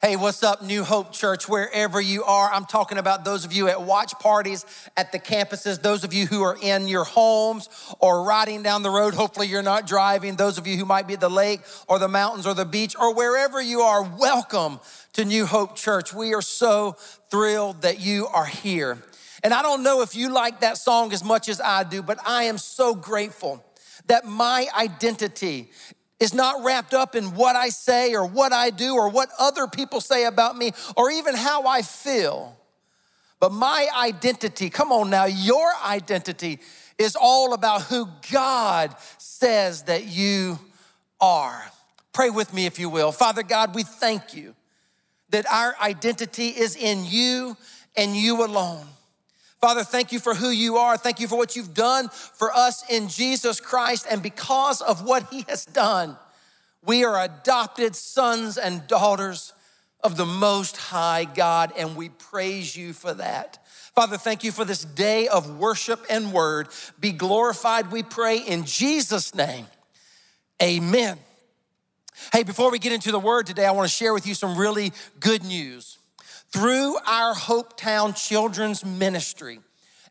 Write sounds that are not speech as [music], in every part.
Hey, what's up, New Hope Church, wherever you are? I'm talking about those of you at watch parties at the campuses, those of you who are in your homes or riding down the road. Hopefully, you're not driving. Those of you who might be at the lake or the mountains or the beach or wherever you are, welcome to New Hope Church. We are so thrilled that you are here. And I don't know if you like that song as much as I do, but I am so grateful that my identity is not wrapped up in what I say or what I do or what other people say about me or even how I feel. But my identity, come on now, your identity is all about who God says that you are. Pray with me if you will. Father God, we thank you that our identity is in you and you alone. Father, thank you for who you are. Thank you for what you've done for us in Jesus Christ. And because of what he has done, we are adopted sons and daughters of the Most High God, and we praise you for that. Father, thank you for this day of worship and word. Be glorified, we pray, in Jesus' name. Amen. Hey, before we get into the word today, I want to share with you some really good news. Through our Hopetown Children's Ministry,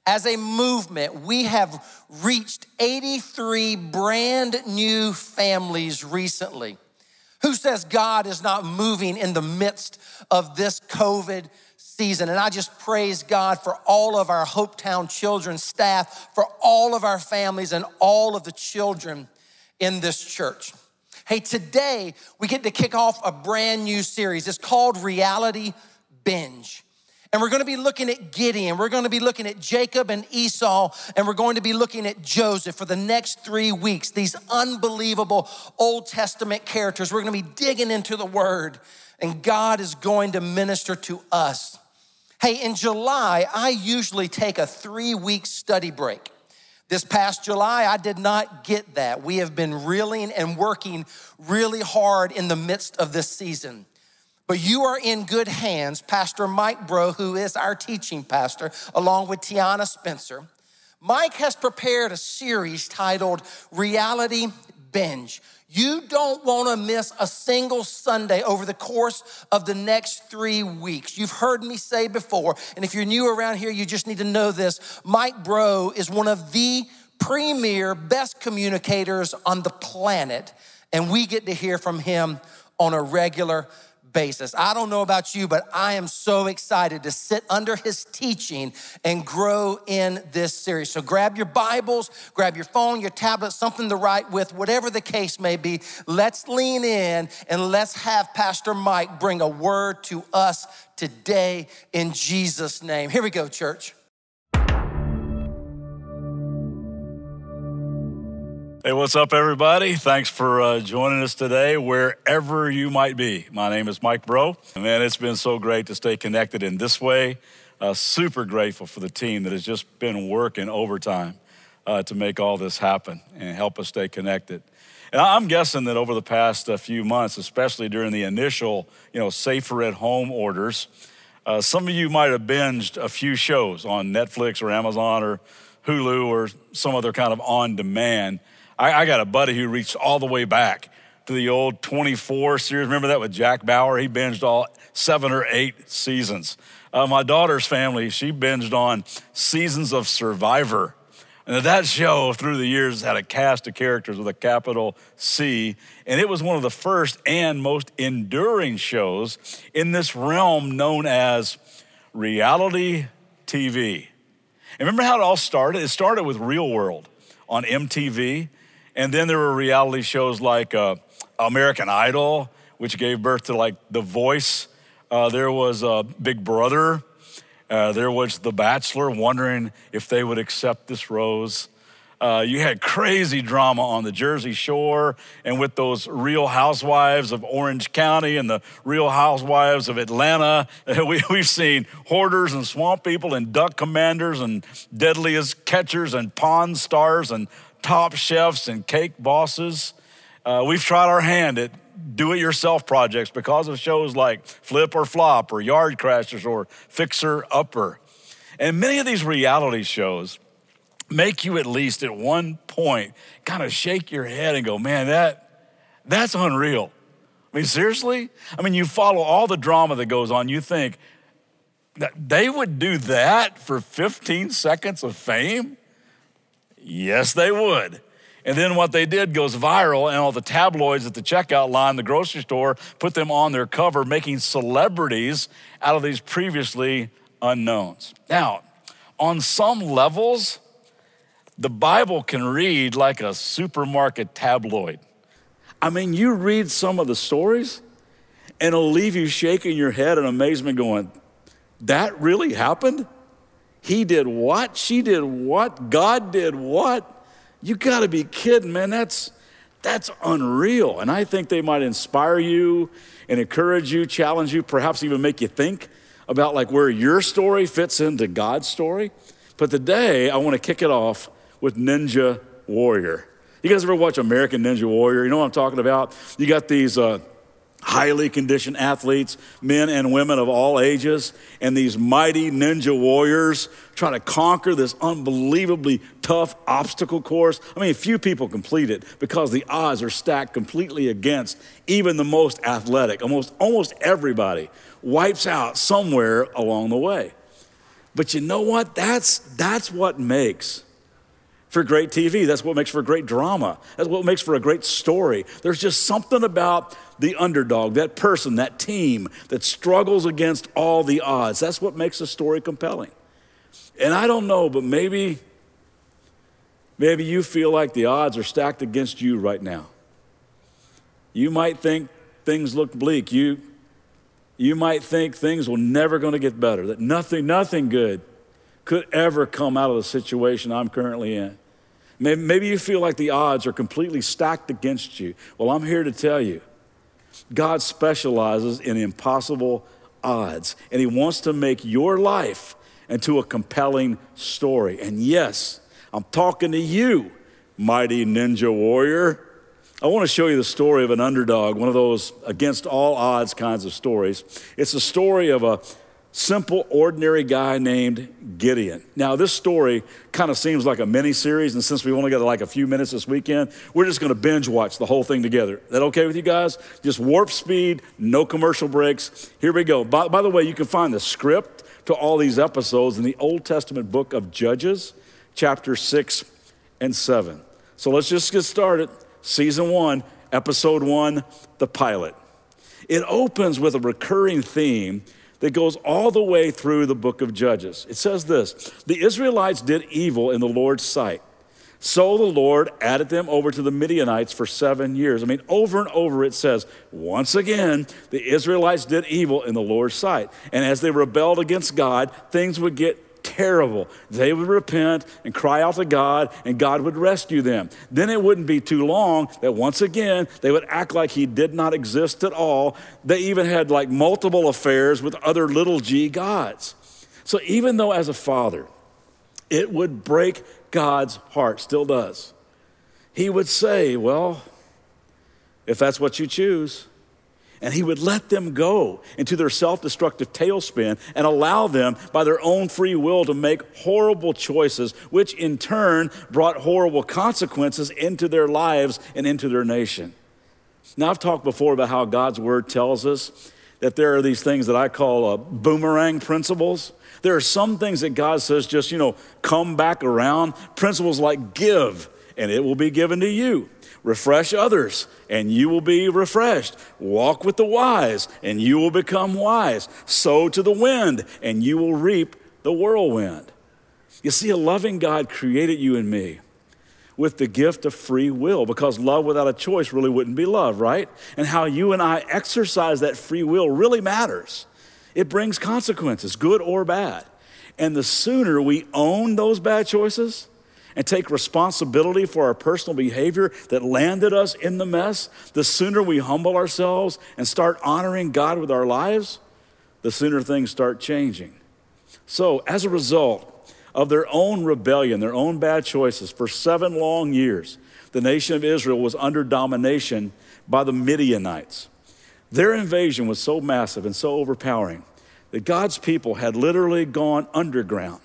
as a movement, we have reached 83 brand new families recently. Who says God is not moving in the midst of this COVID season? And I just praise God for all of our Hopetown children's staff, for all of our families, and all of the children in this church. Hey, today we get to kick off a brand new series. It's called Reality binge. And we're going to be looking at Gideon, we're going to be looking at Jacob and Esau, and we're going to be looking at Joseph for the next three weeks. These unbelievable Old Testament characters. We're going to be digging into the word, and God is going to minister to us. Hey, in July, I usually take a three week study break. This past July, I did not get that. We have been reeling and working really hard in the midst of this season. But you are in good hands. Pastor Mike Breaux, who is our teaching pastor, along with Tiana Spencer. Mike has prepared a series titled Reality Binge. You don't want to miss a single Sunday over the course of the next three weeks. You've heard me say before, and if you're new around here, you just need to know this. Mike Breaux is one of the premier best communicators on the planet, and we get to hear from him on a regular basis. I don't know about you, but I am so excited to sit under his teaching and grow in this series. So grab your Bibles, grab your phone, your tablet, something to write with, whatever the case may be. Let's lean in and let's have Pastor Mike bring a word to us today in Jesus' name. Here we go, church. Hey, what's up, everybody? Thanks for uh, joining us today, wherever you might be. My name is Mike Breaux. Man, it's been so great to stay connected in this way. Uh, super grateful for the team that has just been working overtime uh, to make all this happen and help us stay connected. And I'm guessing that over the past uh, few months, especially during the initial, you know, safer at home orders, uh, some of you might have binged a few shows on Netflix or Amazon or Hulu or some other kind of on demand. I, I got a buddy who reached all the way back to the old 24 series. Remember that with Jack Bauer? He binged all seven or eight seasons. Uh, my daughter's family, she binged on seasons of Survivor. And that show through the years had a cast of characters with a capital C. And it was one of the first and most enduring shows in this realm known as reality TV. And remember how it all started? It started with Real World on MTV. And then there were reality shows like uh, American Idol, which gave birth to like The Voice. Uh, there was uh, Big Brother. Uh, there was The Bachelor, wondering if they would accept this rose. Uh, you had crazy drama on the Jersey Shore and with those real housewives of Orange County and the real housewives of Atlanta. [laughs] We, we've seen hoarders and swamp people and duck commanders and deadliest catchers and pawn stars and top chefs and cake bosses. Uh, we've tried our hand at do it yourself projects because of shows like Flip or Flop or Yard Crashers or Fixer Upper. And many of these reality shows make you at least at one point kind of shake your head and go, man, that, that's unreal. I mean, seriously? I mean, you follow all the drama that goes on, you think that they would do that for 15 seconds of fame? Yes, they would. And then what they did goes viral, and all the tabloids at the checkout line, the grocery store, put them on their cover, making celebrities out of these previously unknowns. Now, on some levels, the Bible can read like a supermarket tabloid. I mean, you read some of the stories, and it'll leave you shaking your head in amazement, going, That really happened? He did what? She did what? God did what? You gotta be kidding, man. That's, that's unreal. And I think they might inspire you and encourage you, challenge you, perhaps even make you think about like where your story fits into God's story. But today, I wanna kick it off with Ninja Warrior. You guys ever watch American Ninja Warrior? You know what I'm talking about? You got these uh, highly conditioned athletes, men and women of all ages, and these mighty ninja warriors try to conquer this unbelievably tough obstacle course. I mean, few people complete it because the odds are stacked completely against even the most athletic. Almost, almost everybody wipes out somewhere along the way. But you know what? That's, that's what makes for great TV. That's what makes for great drama. That's what makes for a great story. There's just something about the underdog, that person, that team that struggles against all the odds. That's what makes a story compelling. And I don't know, but maybe maybe you feel like the odds are stacked against you right now. You might think things look bleak. You you might think things will never going to get better, that nothing nothing good could ever come out of the situation I'm currently in. Maybe you feel like the odds are completely stacked against you. Well, I'm here to tell you God specializes in impossible odds, and He wants to make your life into a compelling story. And yes, I'm talking to you, mighty ninja warrior. I want to show you the story of an underdog, one of those against all odds kinds of stories. It's the story of a simple, ordinary guy named Gideon. Now, this story kind of seems like a mini series, and since we only got like a few minutes this weekend, we're just going to binge watch the whole thing together. That okay with you guys? Just warp speed, no commercial breaks. Here we go. By, by the way, you can find the script to all these episodes in the Old Testament book of Judges, chapter 6 and 7. So let's just get started. Season 1, episode 1, the pilot. It opens with a recurring theme that goes all the way through the book of Judges. It says this The Israelites did evil in the Lord's sight. So the Lord added them over to the Midianites for seven years. I mean, over and over it says, once again, the Israelites did evil in the Lord's sight. And as they rebelled against God, things would get terrible. They would repent and cry out to God, and God would rescue them. Then it wouldn't be too long that once again they would act like He did not exist at all. They even had like multiple affairs with other little g gods. So even though as a father, it would break God's heart, still does, He would say, Well, if that's what you choose, and he would let them go into their self destructive tailspin and allow them, by their own free will, to make horrible choices, which in turn brought horrible consequences into their lives and into their nation. Now, I've talked before about how God's word tells us that there are these things that I call uh, boomerang principles. There are some things that God says just, you know, come back around. Principles like give, and it will be given to you. Refresh others, and you will be refreshed. Walk with the wise, and you will become wise. Sow to the wind, and you will reap the whirlwind. You see, a loving God created you and me with the gift of free will because love without a choice really wouldn't be love, right? And how you and I exercise that free will really matters. It brings consequences, good or bad. And the sooner we own those bad choices, and take responsibility for our personal behavior that landed us in the mess, the sooner we humble ourselves and start honoring God with our lives, the sooner things start changing. So, as a result of their own rebellion, their own bad choices, for seven long years, the nation of Israel was under domination by the Midianites. Their invasion was so massive and so overpowering that God's people had literally gone underground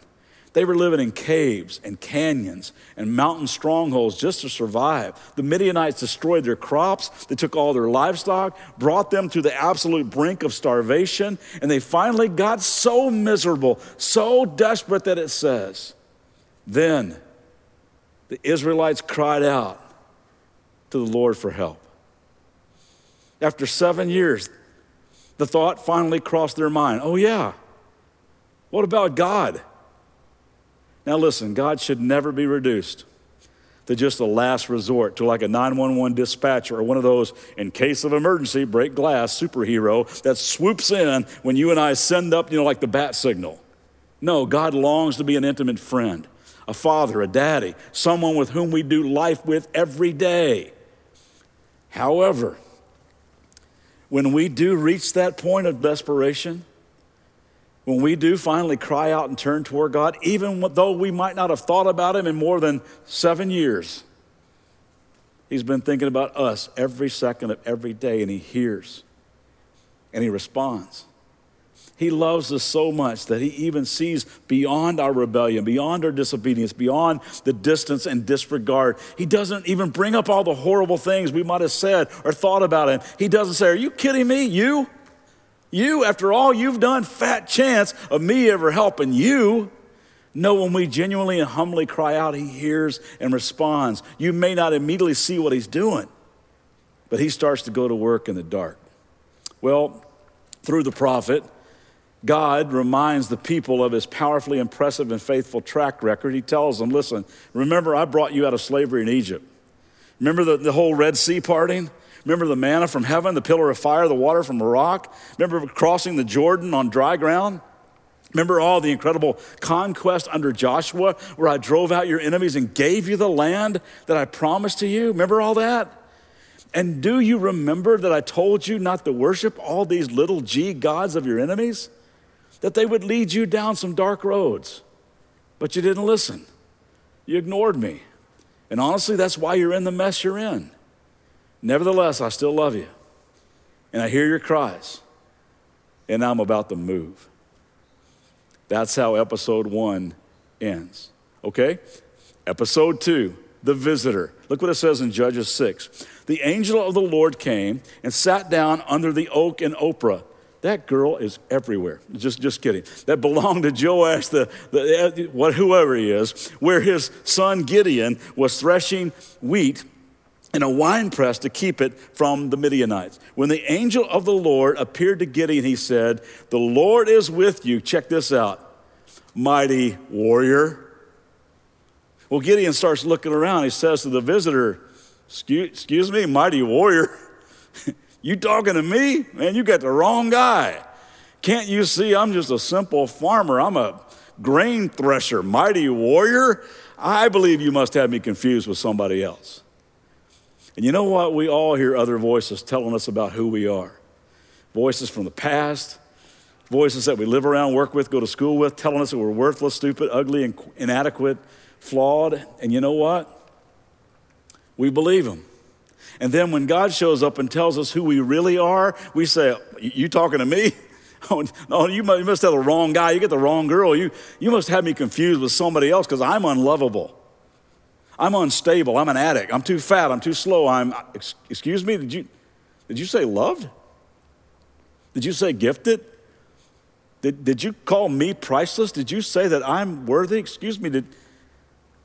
They were living in caves and canyons and mountain strongholds just to survive. The Midianites destroyed their crops, they took all their livestock, brought them to the absolute brink of starvation, and they finally got so miserable, so desperate that it says, Then the Israelites cried out to the Lord for help. After seven years, the thought finally crossed their mind oh, yeah, what about God? Now, listen, God should never be reduced to just a last resort, to like a 911 dispatcher or one of those, in case of emergency, break glass superhero that swoops in when you and I send up, you know, like the bat signal. No, God longs to be an intimate friend, a father, a daddy, someone with whom we do life with every day. However, when we do reach that point of desperation, when we do finally cry out and turn toward God, even though we might not have thought about Him in more than seven years, He's been thinking about us every second of every day, and He hears and He responds. He loves us so much that He even sees beyond our rebellion, beyond our disobedience, beyond the distance and disregard. He doesn't even bring up all the horrible things we might have said or thought about Him. He doesn't say, Are you kidding me? You? You, after all you've done, fat chance of me ever helping you. No, when we genuinely and humbly cry out, He hears and responds. You may not immediately see what He's doing, but He starts to go to work in the dark. Well, through the prophet, God reminds the people of his powerfully impressive and faithful track record. He tells them, Listen, remember, I brought you out of slavery in Egypt. Remember the, the whole Red Sea parting? Remember the manna from heaven, the pillar of fire, the water from a rock? Remember crossing the Jordan on dry ground? Remember all the incredible conquest under Joshua where I drove out your enemies and gave you the land that I promised to you? Remember all that? And do you remember that I told you not to worship all these little g gods of your enemies? That they would lead you down some dark roads. But you didn't listen. You ignored me. And honestly, that's why you're in the mess you're in. Nevertheless, I still love you. And I hear your cries. And I'm about to move. That's how episode one ends. Okay? Episode two, the visitor. Look what it says in Judges 6. The angel of the Lord came and sat down under the oak in Oprah. That girl is everywhere. Just, just kidding. That belonged to Joash, the, the, eh, what, whoever he is, where his son Gideon was threshing wheat in a wine press to keep it from the Midianites. When the angel of the Lord appeared to Gideon, he said, The Lord is with you. Check this out, mighty warrior. Well, Gideon starts looking around. He says to the visitor, Excuse, excuse me, mighty warrior. [laughs] you talking to me? Man, you got the wrong guy. Can't you see I'm just a simple farmer? I'm a grain thresher, mighty warrior. I believe you must have me confused with somebody else. And you know what? We all hear other voices telling us about who we are voices from the past, voices that we live around, work with, go to school with, telling us that we're worthless, stupid, ugly, inadequate, flawed. And you know what? We believe them. And then when God shows up and tells us who we really are, we say, You talking to me? [laughs] Oh, no, you must have the wrong guy. You get the wrong girl. You, you must have me confused with somebody else because I'm unlovable. I'm unstable. I'm an addict. I'm too fat. I'm too slow. I'm, excuse me, did you, did you say loved? Did you say gifted? Did, did you call me priceless? Did you say that I'm worthy? Excuse me, did,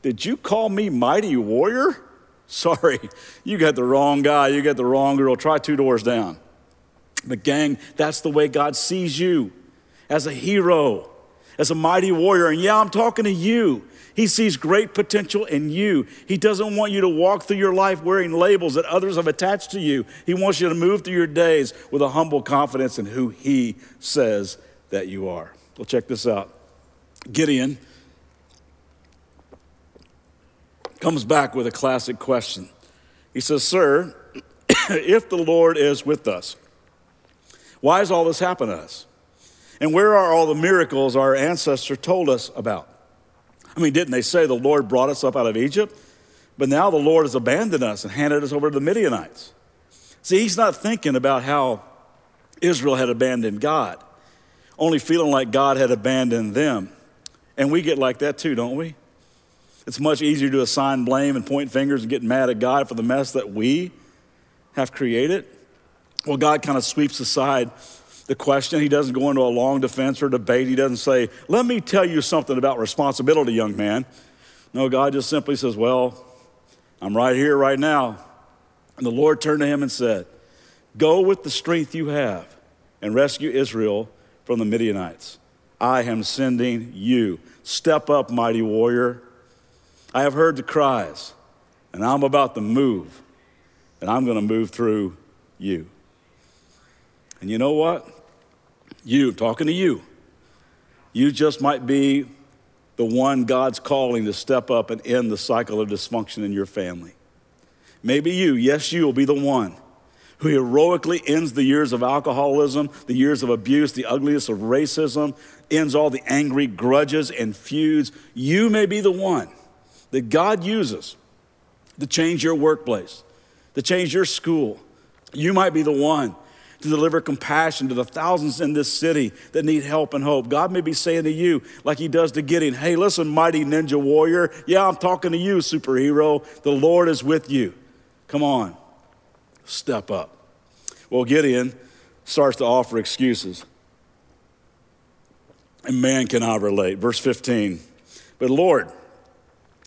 did you call me mighty warrior? [laughs] Sorry, you got the wrong guy. You got the wrong girl. Try two doors down. But, gang, that's the way God sees you as a hero, as a mighty warrior. And yeah, I'm talking to you. He sees great potential in you. He doesn't want you to walk through your life wearing labels that others have attached to you. He wants you to move through your days with a humble confidence in who He says that you are. Well, check this out Gideon comes back with a classic question. He says, Sir, [coughs] if the Lord is with us, why has all this happened to us? And where are all the miracles our ancestors told us about? I mean, didn't they say the Lord brought us up out of Egypt? But now the Lord has abandoned us and handed us over to the Midianites. See, he's not thinking about how Israel had abandoned God, only feeling like God had abandoned them. And we get like that too, don't we? It's much easier to assign blame and point fingers and get mad at God for the mess that we have created. Well, God kind of sweeps aside the question. He doesn't go into a long defense or debate. He doesn't say, Let me tell you something about responsibility, young man. No, God just simply says, Well, I'm right here, right now. And the Lord turned to him and said, Go with the strength you have and rescue Israel from the Midianites. I am sending you. Step up, mighty warrior. I have heard the cries, and I'm about to move, and I'm going to move through you. And you know what? You, talking to you, you just might be the one God's calling to step up and end the cycle of dysfunction in your family. Maybe you, yes, you will be the one who heroically ends the years of alcoholism, the years of abuse, the ugliness of racism, ends all the angry grudges and feuds. You may be the one that God uses to change your workplace, to change your school. You might be the one to deliver compassion to the thousands in this city that need help and hope. God may be saying to you, like He does to Gideon, hey, listen, mighty ninja warrior. Yeah, I'm talking to you, superhero. The Lord is with you. Come on, step up. Well, Gideon starts to offer excuses. And man, can I relate. Verse 15. But Lord,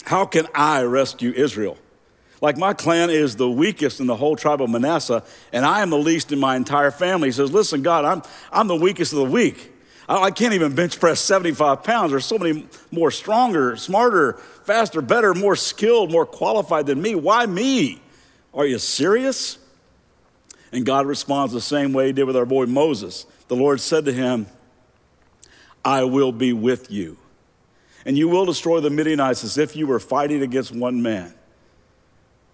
how can I rescue Israel? Like my clan is the weakest in the whole tribe of Manasseh, and I am the least in my entire family. He says, Listen, God, I'm, I'm the weakest of the weak. I, I can't even bench press 75 pounds. There's so many more stronger, smarter, faster, better, more skilled, more qualified than me. Why me? Are you serious? And God responds the same way he did with our boy Moses. The Lord said to him, I will be with you. And you will destroy the Midianites as if you were fighting against one man.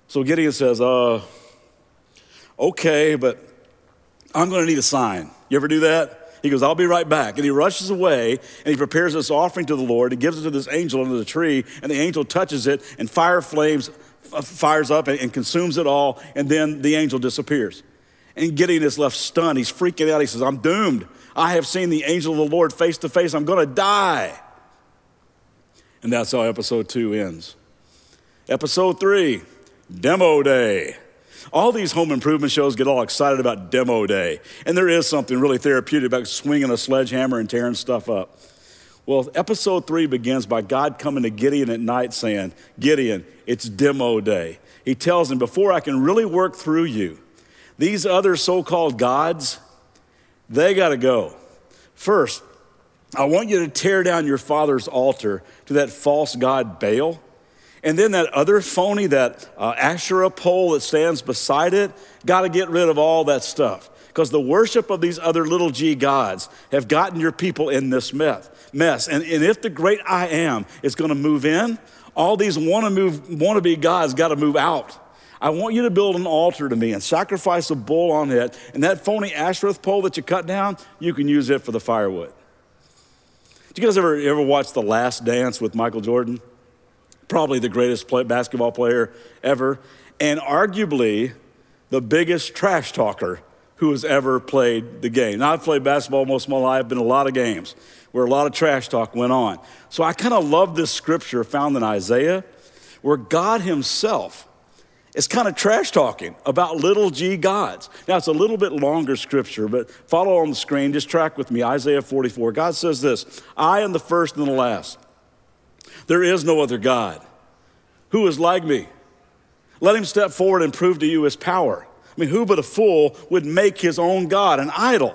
So Gideon says, uh, okay, but I'm going to need a sign. You ever do that? He goes, I'll be right back. And he rushes away and he prepares this offering to the Lord. He gives it to this angel under the tree, and the angel touches it, and fire flames fires up and, and consumes it all, and then the angel disappears. And Gideon is left stunned. He's freaking out. He says, I'm doomed. I have seen the angel of the Lord face to face. I'm going to die. And that's how episode two ends. Episode three Demo Day. All these home improvement shows get all excited about Demo Day. And there is something really therapeutic about swinging a sledgehammer and tearing stuff up. Well, episode three begins by God coming to Gideon at night saying, Gideon, it's Demo Day. He tells him, Before I can really work through you, these other so called gods, they got to go. First, I want you to tear down your father's altar to that false god Baal. And then that other phony, that uh, Asherah pole that stands beside it, got to get rid of all that stuff. Because the worship of these other little g gods have gotten your people in this mess. And, and if the great I am is going to move in, all these want to move, gods got to move out. I want you to build an altar to me and sacrifice a bull on it. And that phony Asherah pole that you cut down, you can use it for the firewood. Did you guys ever, ever watch The Last Dance with Michael Jordan? Probably the greatest play, basketball player ever, and arguably the biggest trash talker who has ever played the game. Now, I've played basketball most of my life, been a lot of games where a lot of trash talk went on. So I kind of love this scripture found in Isaiah where God Himself is kind of trash talking about little g gods. Now, it's a little bit longer scripture, but follow on the screen. Just track with me Isaiah 44. God says this I am the first and the last. There is no other God who is like me. Let him step forward and prove to you his power. I mean, who but a fool would make his own God an idol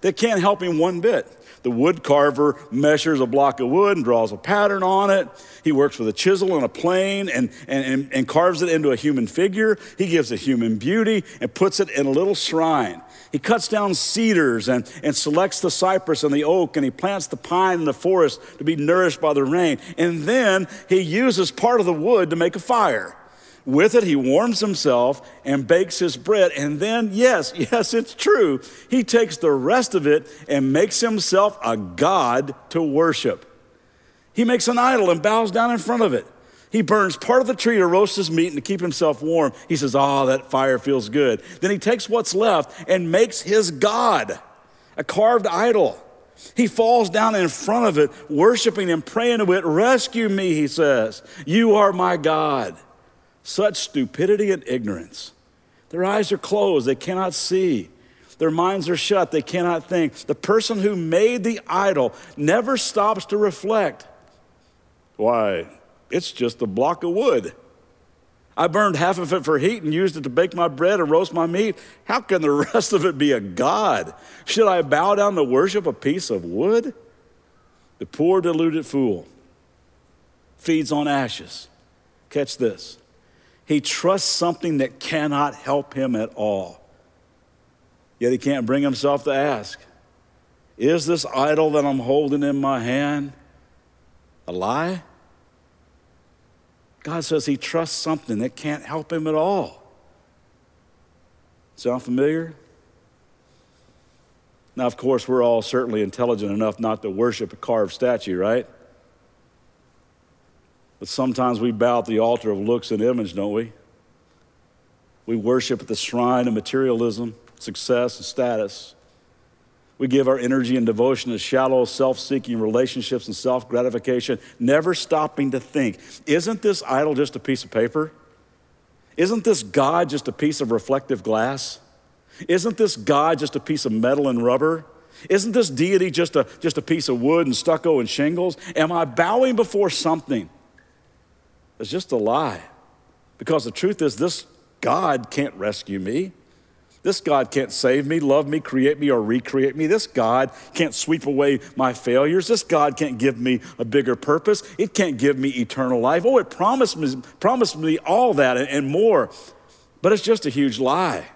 that can't help him one bit? The wood carver measures a block of wood and draws a pattern on it. He works with a chisel and a plane and, and, and, carves it into a human figure. He gives a human beauty and puts it in a little shrine. He cuts down cedars and, and selects the cypress and the oak, and he plants the pine in the forest to be nourished by the rain. And then he uses part of the wood to make a fire. With it, he warms himself and bakes his bread. And then, yes, [laughs] yes, it's true, he takes the rest of it and makes himself a god to worship. He makes an idol and bows down in front of it. He burns part of the tree to roast his meat and to keep himself warm. He says, Oh, that fire feels good. Then he takes what's left and makes his God a carved idol. He falls down in front of it, worshiping and praying to it. Rescue me, he says. You are my God. Such stupidity and ignorance. Their eyes are closed, they cannot see. Their minds are shut, they cannot think. The person who made the idol never stops to reflect. Why, it's just a block of wood. I burned half of it for heat and used it to bake my bread and roast my meat. How can the [laughs] rest of it be a God? Should I bow down to worship a piece of wood? The poor deluded fool feeds on ashes. Catch this. He trusts something that cannot help him at all. Yet he can't bring himself to ask Is this idol that I'm holding in my hand a lie? God says he trusts something that can't help him at all. Sound familiar? Now, of course, we're all certainly intelligent enough not to worship a carved statue, right? But sometimes we bow at the altar of looks and image, don't we? We worship at the shrine of materialism, success, and status. We give our energy and devotion to shallow, self seeking relationships and self gratification, never stopping to think isn't this idol just a piece of paper? Isn't this God just a piece of reflective glass? Isn't this God just a piece of metal and rubber? Isn't this deity just a, just a piece of wood and stucco and shingles? Am I bowing before something It's just a lie? Because the truth is, this God can't rescue me. This God can't save me, love me, create me, or recreate me. This God can't sweep away my failures. This God can't give me a bigger purpose. It can't give me eternal life. Oh, it promised me, promised me all that and more, but it's just a huge lie.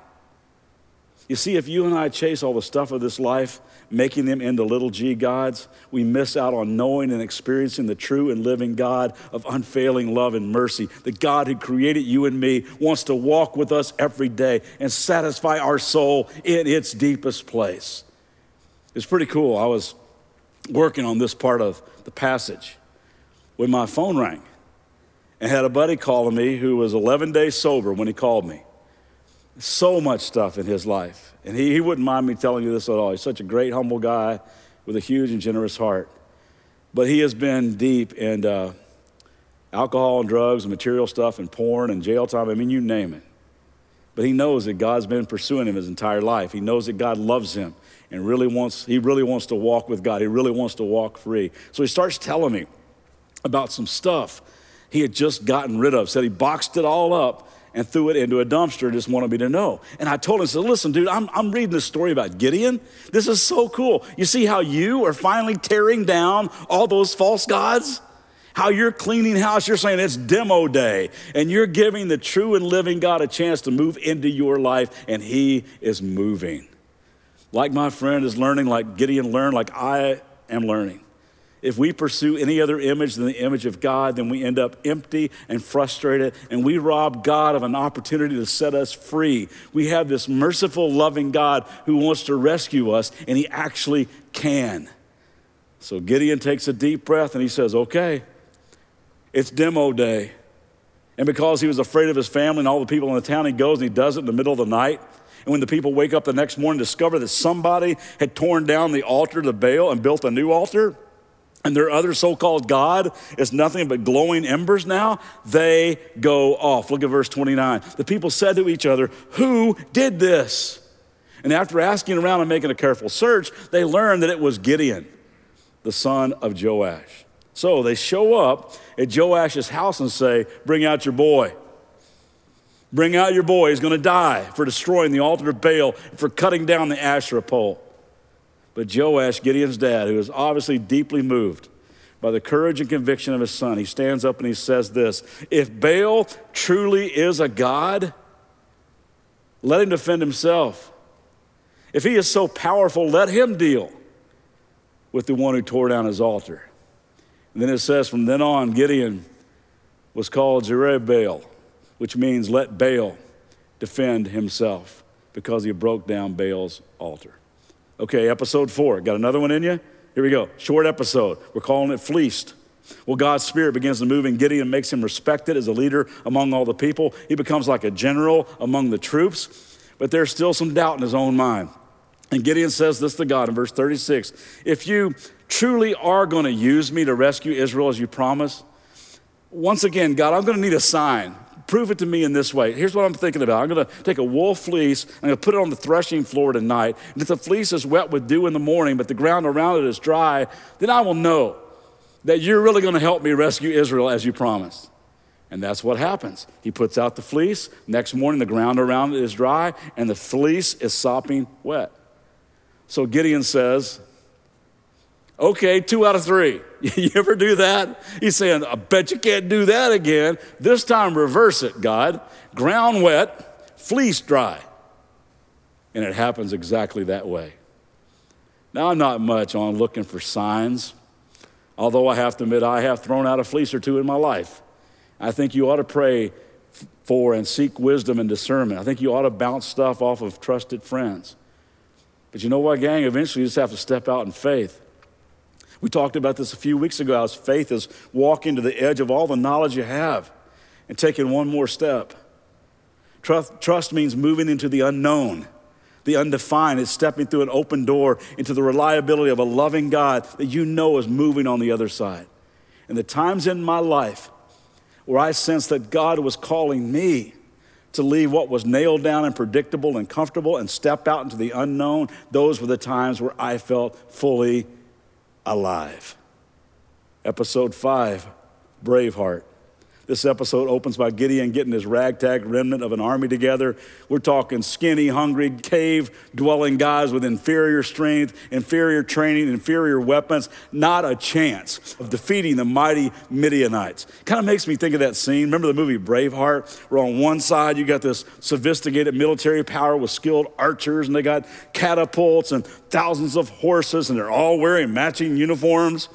You see, if you and I chase all the stuff of this life, making them into little g gods, we miss out on knowing and experiencing the true and living God of unfailing love and mercy. The God who created you and me wants to walk with us every day and satisfy our soul in its deepest place. It's pretty cool. I was working on this part of the passage when my phone rang and had a buddy calling me who was 11 days sober when he called me so much stuff in his life. And he, he wouldn't mind me telling you this at all. He's such a great, humble guy with a huge and generous heart. But he has been deep in uh, alcohol and drugs and material stuff and porn and jail time. I mean, you name it. But he knows that God's been pursuing him his entire life. He knows that God loves him and really wants, he really wants to walk with God. He really wants to walk free. So he starts telling me about some stuff he had just gotten rid of. Said he boxed it all up and threw it into a dumpster, just wanted me to know. And I told him, I said, listen, dude, I'm, I'm reading this story about Gideon. This is so cool. You see how you are finally tearing down all those false gods? How you're cleaning house, you're saying it's demo day, and you're giving the true and living God a chance to move into your life, and He is moving. Like my friend is learning, like Gideon learned, like I am learning. If we pursue any other image than the image of God, then we end up empty and frustrated, and we rob God of an opportunity to set us free. We have this merciful, loving God who wants to rescue us, and He actually can. So Gideon takes a deep breath and he says, Okay, it's demo day. And because he was afraid of his family and all the people in the town, he goes and he does it in the middle of the night. And when the people wake up the next morning, discover that somebody had torn down the altar to Baal and built a new altar, and their other so called God is nothing but glowing embers now, they go off. Look at verse 29. The people said to each other, Who did this? And after asking around and making a careful search, they learned that it was Gideon, the son of Joash. So they show up at Joash's house and say, Bring out your boy. Bring out your boy. He's going to die for destroying the altar of Baal, for cutting down the Asherah pole. But Joash, Gideon's dad, who is obviously deeply moved by the courage and conviction of his son, he stands up and he says this If Baal truly is a God, let him defend himself. If he is so powerful, let him deal with the one who tore down his altar. And then it says, from then on, Gideon was called Jerubbaal, which means let Baal defend himself because he broke down Baal's altar. Okay, episode four. Got another one in you? Here we go. Short episode. We're calling it Fleeced. Well, God's Spirit begins to move in Gideon, makes him respected as a leader among all the people. He becomes like a general among the troops, but there's still some doubt in his own mind. And Gideon says this to God in verse 36 If you truly are going to use me to rescue Israel as you promised, once again, God, I'm going to need a sign. Prove it to me in this way. Here's what I'm thinking about. I'm going to take a wool fleece, I'm going to put it on the threshing floor tonight. And if the fleece is wet with dew in the morning, but the ground around it is dry, then I will know that you're really going to help me rescue Israel as you promised. And that's what happens. He puts out the fleece. Next morning, the ground around it is dry, and the fleece is sopping wet. So Gideon says, Okay, two out of three. [laughs] you ever do that? He's saying, I bet you can't do that again. This time, reverse it, God. Ground wet, fleece dry. And it happens exactly that way. Now, I'm not much on looking for signs, although I have to admit, I have thrown out a fleece or two in my life. I think you ought to pray for and seek wisdom and discernment. I think you ought to bounce stuff off of trusted friends. But you know what, gang? Eventually, you just have to step out in faith. We talked about this a few weeks ago as faith is walking to the edge of all the knowledge you have and taking one more step. Trust, trust means moving into the unknown, the undefined. It's stepping through an open door into the reliability of a loving God that you know is moving on the other side. And the times in my life where I sensed that God was calling me to leave what was nailed down and predictable and comfortable and step out into the unknown, those were the times where I felt fully alive. Episode five Braveheart. This episode opens by Gideon getting his ragtag remnant of an army together. We're talking skinny, hungry, cave dwelling guys with inferior strength, inferior training, inferior weapons. Not a chance of defeating the mighty Midianites. Kind of makes me think of that scene. Remember the movie Braveheart, where on one side you got this sophisticated military power with skilled archers, and they got catapults and thousands of horses, and they're all wearing matching uniforms.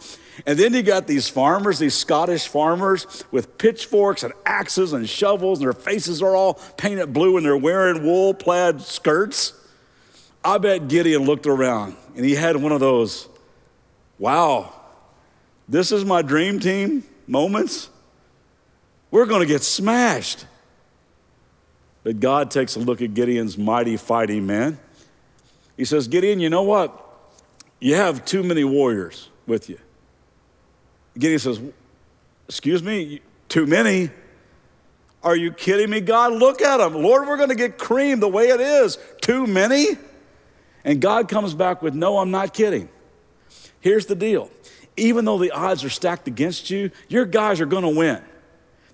And then you got these farmers, these Scottish farmers with pitchforks and axes and shovels, and their faces are all painted blue and they're wearing wool plaid skirts. I bet Gideon looked around and he had one of those, wow, this is my dream team moments. We're going to get smashed. But God takes a look at Gideon's mighty fighting man. He says, Gideon, you know what? You have too many warriors with you. Gideon says, Excuse me, too many? Are you kidding me, God? Look at them. Lord, we're going to get creamed the way it is. Too many? And God comes back with, No, I'm not kidding. Here's the deal even though the odds are stacked against you, your guys are going to win.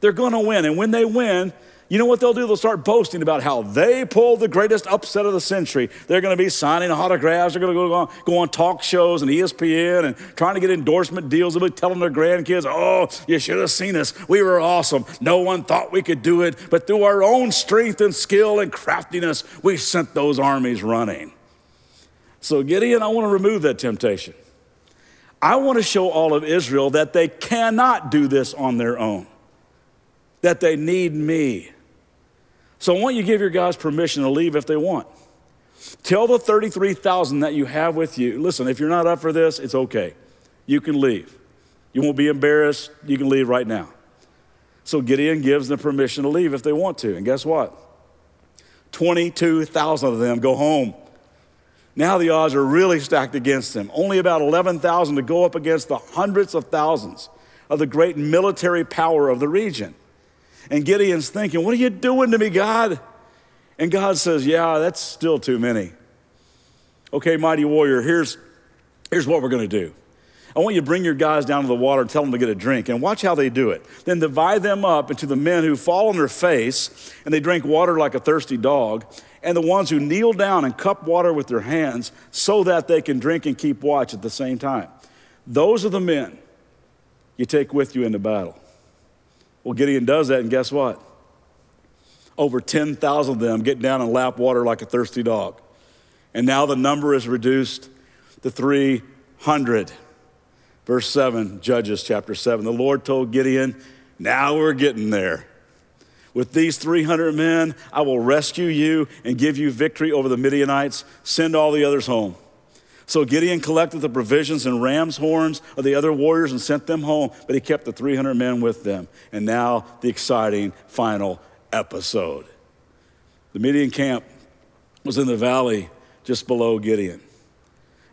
They're going to win. And when they win, you know what they'll do? They'll start boasting about how they pulled the greatest upset of the century. They're going to be signing autographs. They're going to go on, go on talk shows and ESPN and trying to get endorsement deals. They'll be telling their grandkids, oh, you should have seen us. We were awesome. No one thought we could do it. But through our own strength and skill and craftiness, we sent those armies running. So, Gideon, I want to remove that temptation. I want to show all of Israel that they cannot do this on their own, that they need me. So I want you to give your guys permission to leave if they want. Tell the 33,000 that you have with you, listen, if you're not up for this, it's okay. You can leave. You won't be embarrassed. You can leave right now. So Gideon gives them permission to leave if they want to. And guess what? 22,000 of them go home. Now the odds are really stacked against them. Only about 11,000 to go up against the hundreds of thousands of the great military power of the region. And Gideon's thinking, What are you doing to me, God? And God says, Yeah, that's still too many. Okay, mighty warrior, here's, here's what we're going to do. I want you to bring your guys down to the water and tell them to get a drink, and watch how they do it. Then divide them up into the men who fall on their face and they drink water like a thirsty dog, and the ones who kneel down and cup water with their hands so that they can drink and keep watch at the same time. Those are the men you take with you into battle. Well, Gideon does that, and guess what? Over 10,000 of them get down and lap water like a thirsty dog. And now the number is reduced to 300. Verse 7, Judges chapter 7. The Lord told Gideon, Now we're getting there. With these 300 men, I will rescue you and give you victory over the Midianites. Send all the others home. So Gideon collected the provisions and ram's horns of the other warriors and sent them home, but he kept the 300 men with them. And now the exciting final episode. The Midian camp was in the valley just below Gideon.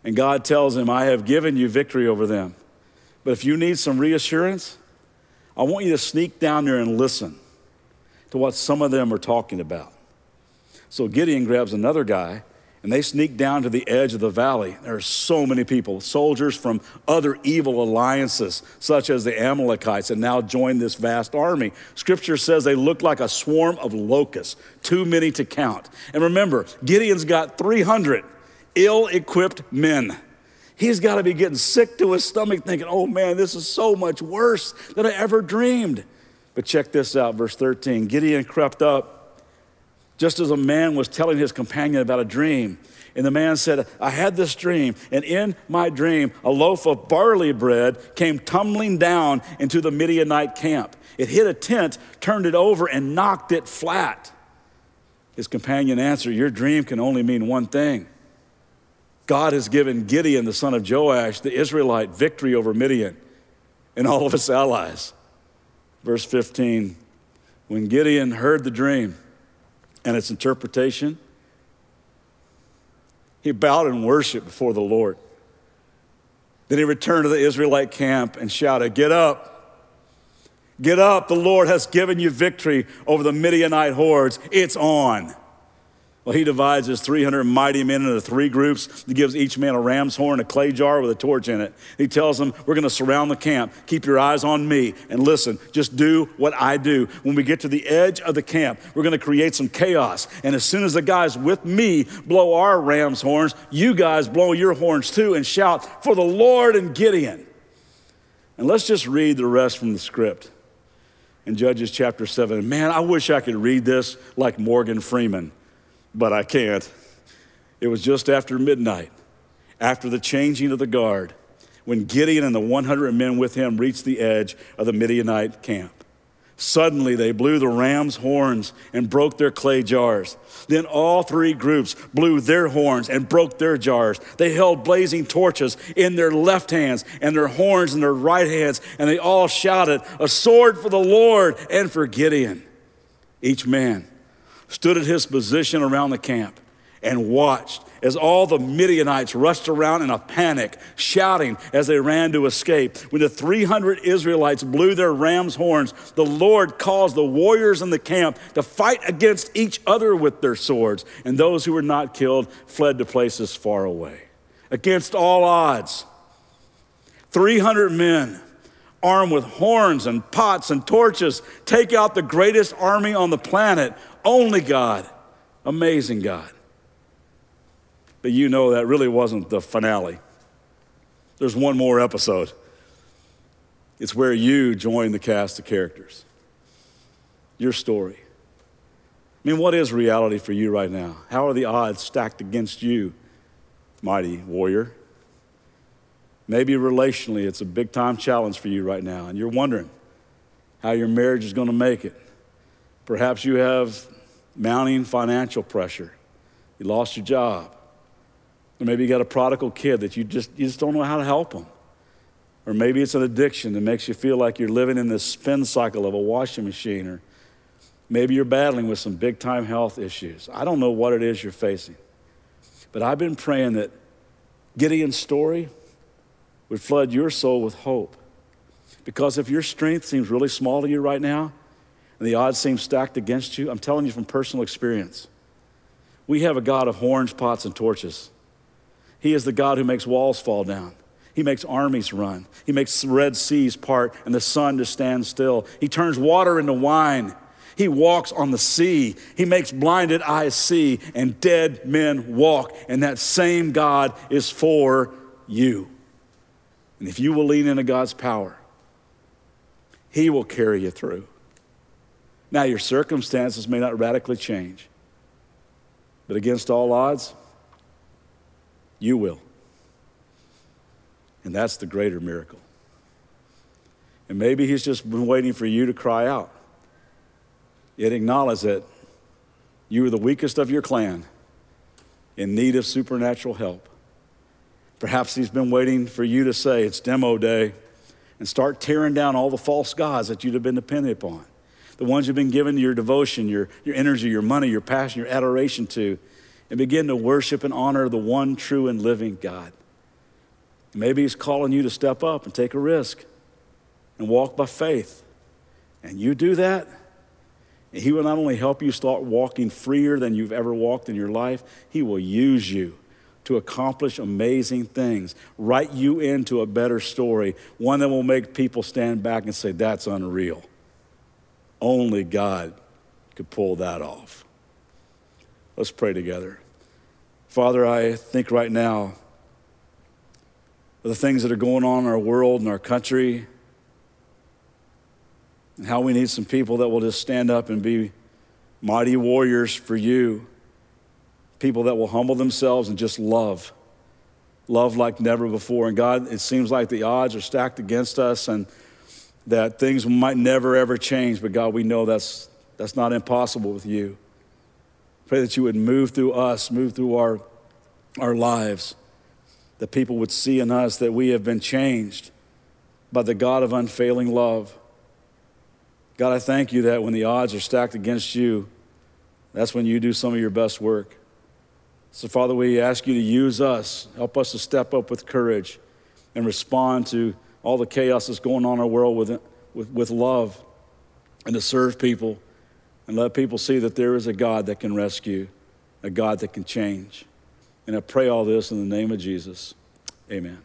And God tells him, I have given you victory over them. But if you need some reassurance, I want you to sneak down there and listen to what some of them are talking about. So Gideon grabs another guy and they sneak down to the edge of the valley. There are so many people, soldiers from other evil alliances, such as the Amalekites, and now join this vast army. Scripture says they look like a swarm of locusts, too many to count. And remember, Gideon's got 300 ill equipped men. He's got to be getting sick to his stomach, thinking, oh man, this is so much worse than I ever dreamed. But check this out, verse 13. Gideon crept up just as a man was telling his companion about a dream. And the man said, I had this dream, and in my dream, a loaf of barley bread came tumbling down into the Midianite camp. It hit a tent, turned it over, and knocked it flat. His companion answered, Your dream can only mean one thing. God has given Gideon, the son of Joash, the Israelite, victory over Midian and all of its allies. Verse 15 When Gideon heard the dream, and its interpretation, he bowed in worship before the Lord. Then he returned to the Israelite camp and shouted, Get up! Get up! The Lord has given you victory over the Midianite hordes. It's on. Well, he divides his 300 mighty men into three groups. He gives each man a ram's horn, a clay jar with a torch in it. He tells them, We're going to surround the camp. Keep your eyes on me and listen. Just do what I do. When we get to the edge of the camp, we're going to create some chaos. And as soon as the guys with me blow our ram's horns, you guys blow your horns too and shout, For the Lord and Gideon. And let's just read the rest from the script in Judges chapter 7. Man, I wish I could read this like Morgan Freeman but I can't. It was just after midnight, after the changing of the guard, when Gideon and the 100 men with him reached the edge of the Midianite camp. Suddenly they blew the ram's horns and broke their clay jars. Then all three groups blew their horns and broke their jars. They held blazing torches in their left hands and their horns in their right hands, and they all shouted, A sword for the Lord and for Gideon. Each man stood at his position around the camp and watched as all the Midianites rushed around in a panic, shouting as they ran to escape. When the 300 Israelites blew their ram's horns, the Lord caused the warriors in the camp to fight against each other with their swords, and those who were not killed fled to places far away. Against all odds, 300 men armed with horns and pots and torches take out the greatest army on the planet only God, amazing God. But you know that really wasn't the finale. There's one more episode. It's where you join the cast of characters. Your story. I mean, what is reality for you right now? How are the odds stacked against you, mighty warrior? Maybe relationally, it's a big time challenge for you right now, and you're wondering how your marriage is going to make it. Perhaps you have mounting financial pressure. You lost your job. Or maybe you got a prodigal kid that you just, you just don't know how to help them. Or maybe it's an addiction that makes you feel like you're living in this spin cycle of a washing machine. Or maybe you're battling with some big time health issues. I don't know what it is you're facing. But I've been praying that Gideon's story would flood your soul with hope. Because if your strength seems really small to you right now, and the odds seem stacked against you, I'm telling you from personal experience. We have a God of horns, pots, and torches. He is the God who makes walls fall down. He makes armies run. He makes red seas part and the sun to stand still. He turns water into wine. He walks on the sea. He makes blinded eyes see and dead men walk. And that same God is for you. And if you will lean into God's power, He will carry you through. Now, your circumstances may not radically change, but against all odds, you will. And that's the greater miracle. And maybe He's just been waiting for you to cry out. Yet acknowledge that you are the weakest of your clan in need of supernatural help. Perhaps He's been waiting for you to say, It's demo day, and start tearing down all the false gods that you'd have been dependent upon the ones you've been given your devotion, your, your energy, your money, your passion, your adoration to. and begin to worship and honor the one true and living God. Maybe He's calling you to step up and take a risk and walk by faith. And you do that, and He will not only help you start walking freer than you've ever walked in your life, He will use you to accomplish amazing things, write you into a better story, one that will make people stand back and say, That's unreal. Only God could pull that off. Let's pray together. Father, I think right now of the things that are going on in our world and our country, and how we need some people that will just stand up and be mighty warriors for you, people that will humble themselves and just love. Love like never before. And God, it seems like the odds are stacked against us and that things might never ever change, but God, we know that's, that's not impossible with you. Pray that you would move through us, move through our, our lives that people would see in us that we have been changed by the God of unfailing love. God, I thank you that when the odds are stacked against you, that's when you do some of your best work. So, Father, we ask you to use us, help us to step up with courage and respond to all the chaos that's going on in our world with, with, with love and to serve people and let people see that there is a God that can rescue, a God that can change. And I pray all this in the name of Jesus. Amen.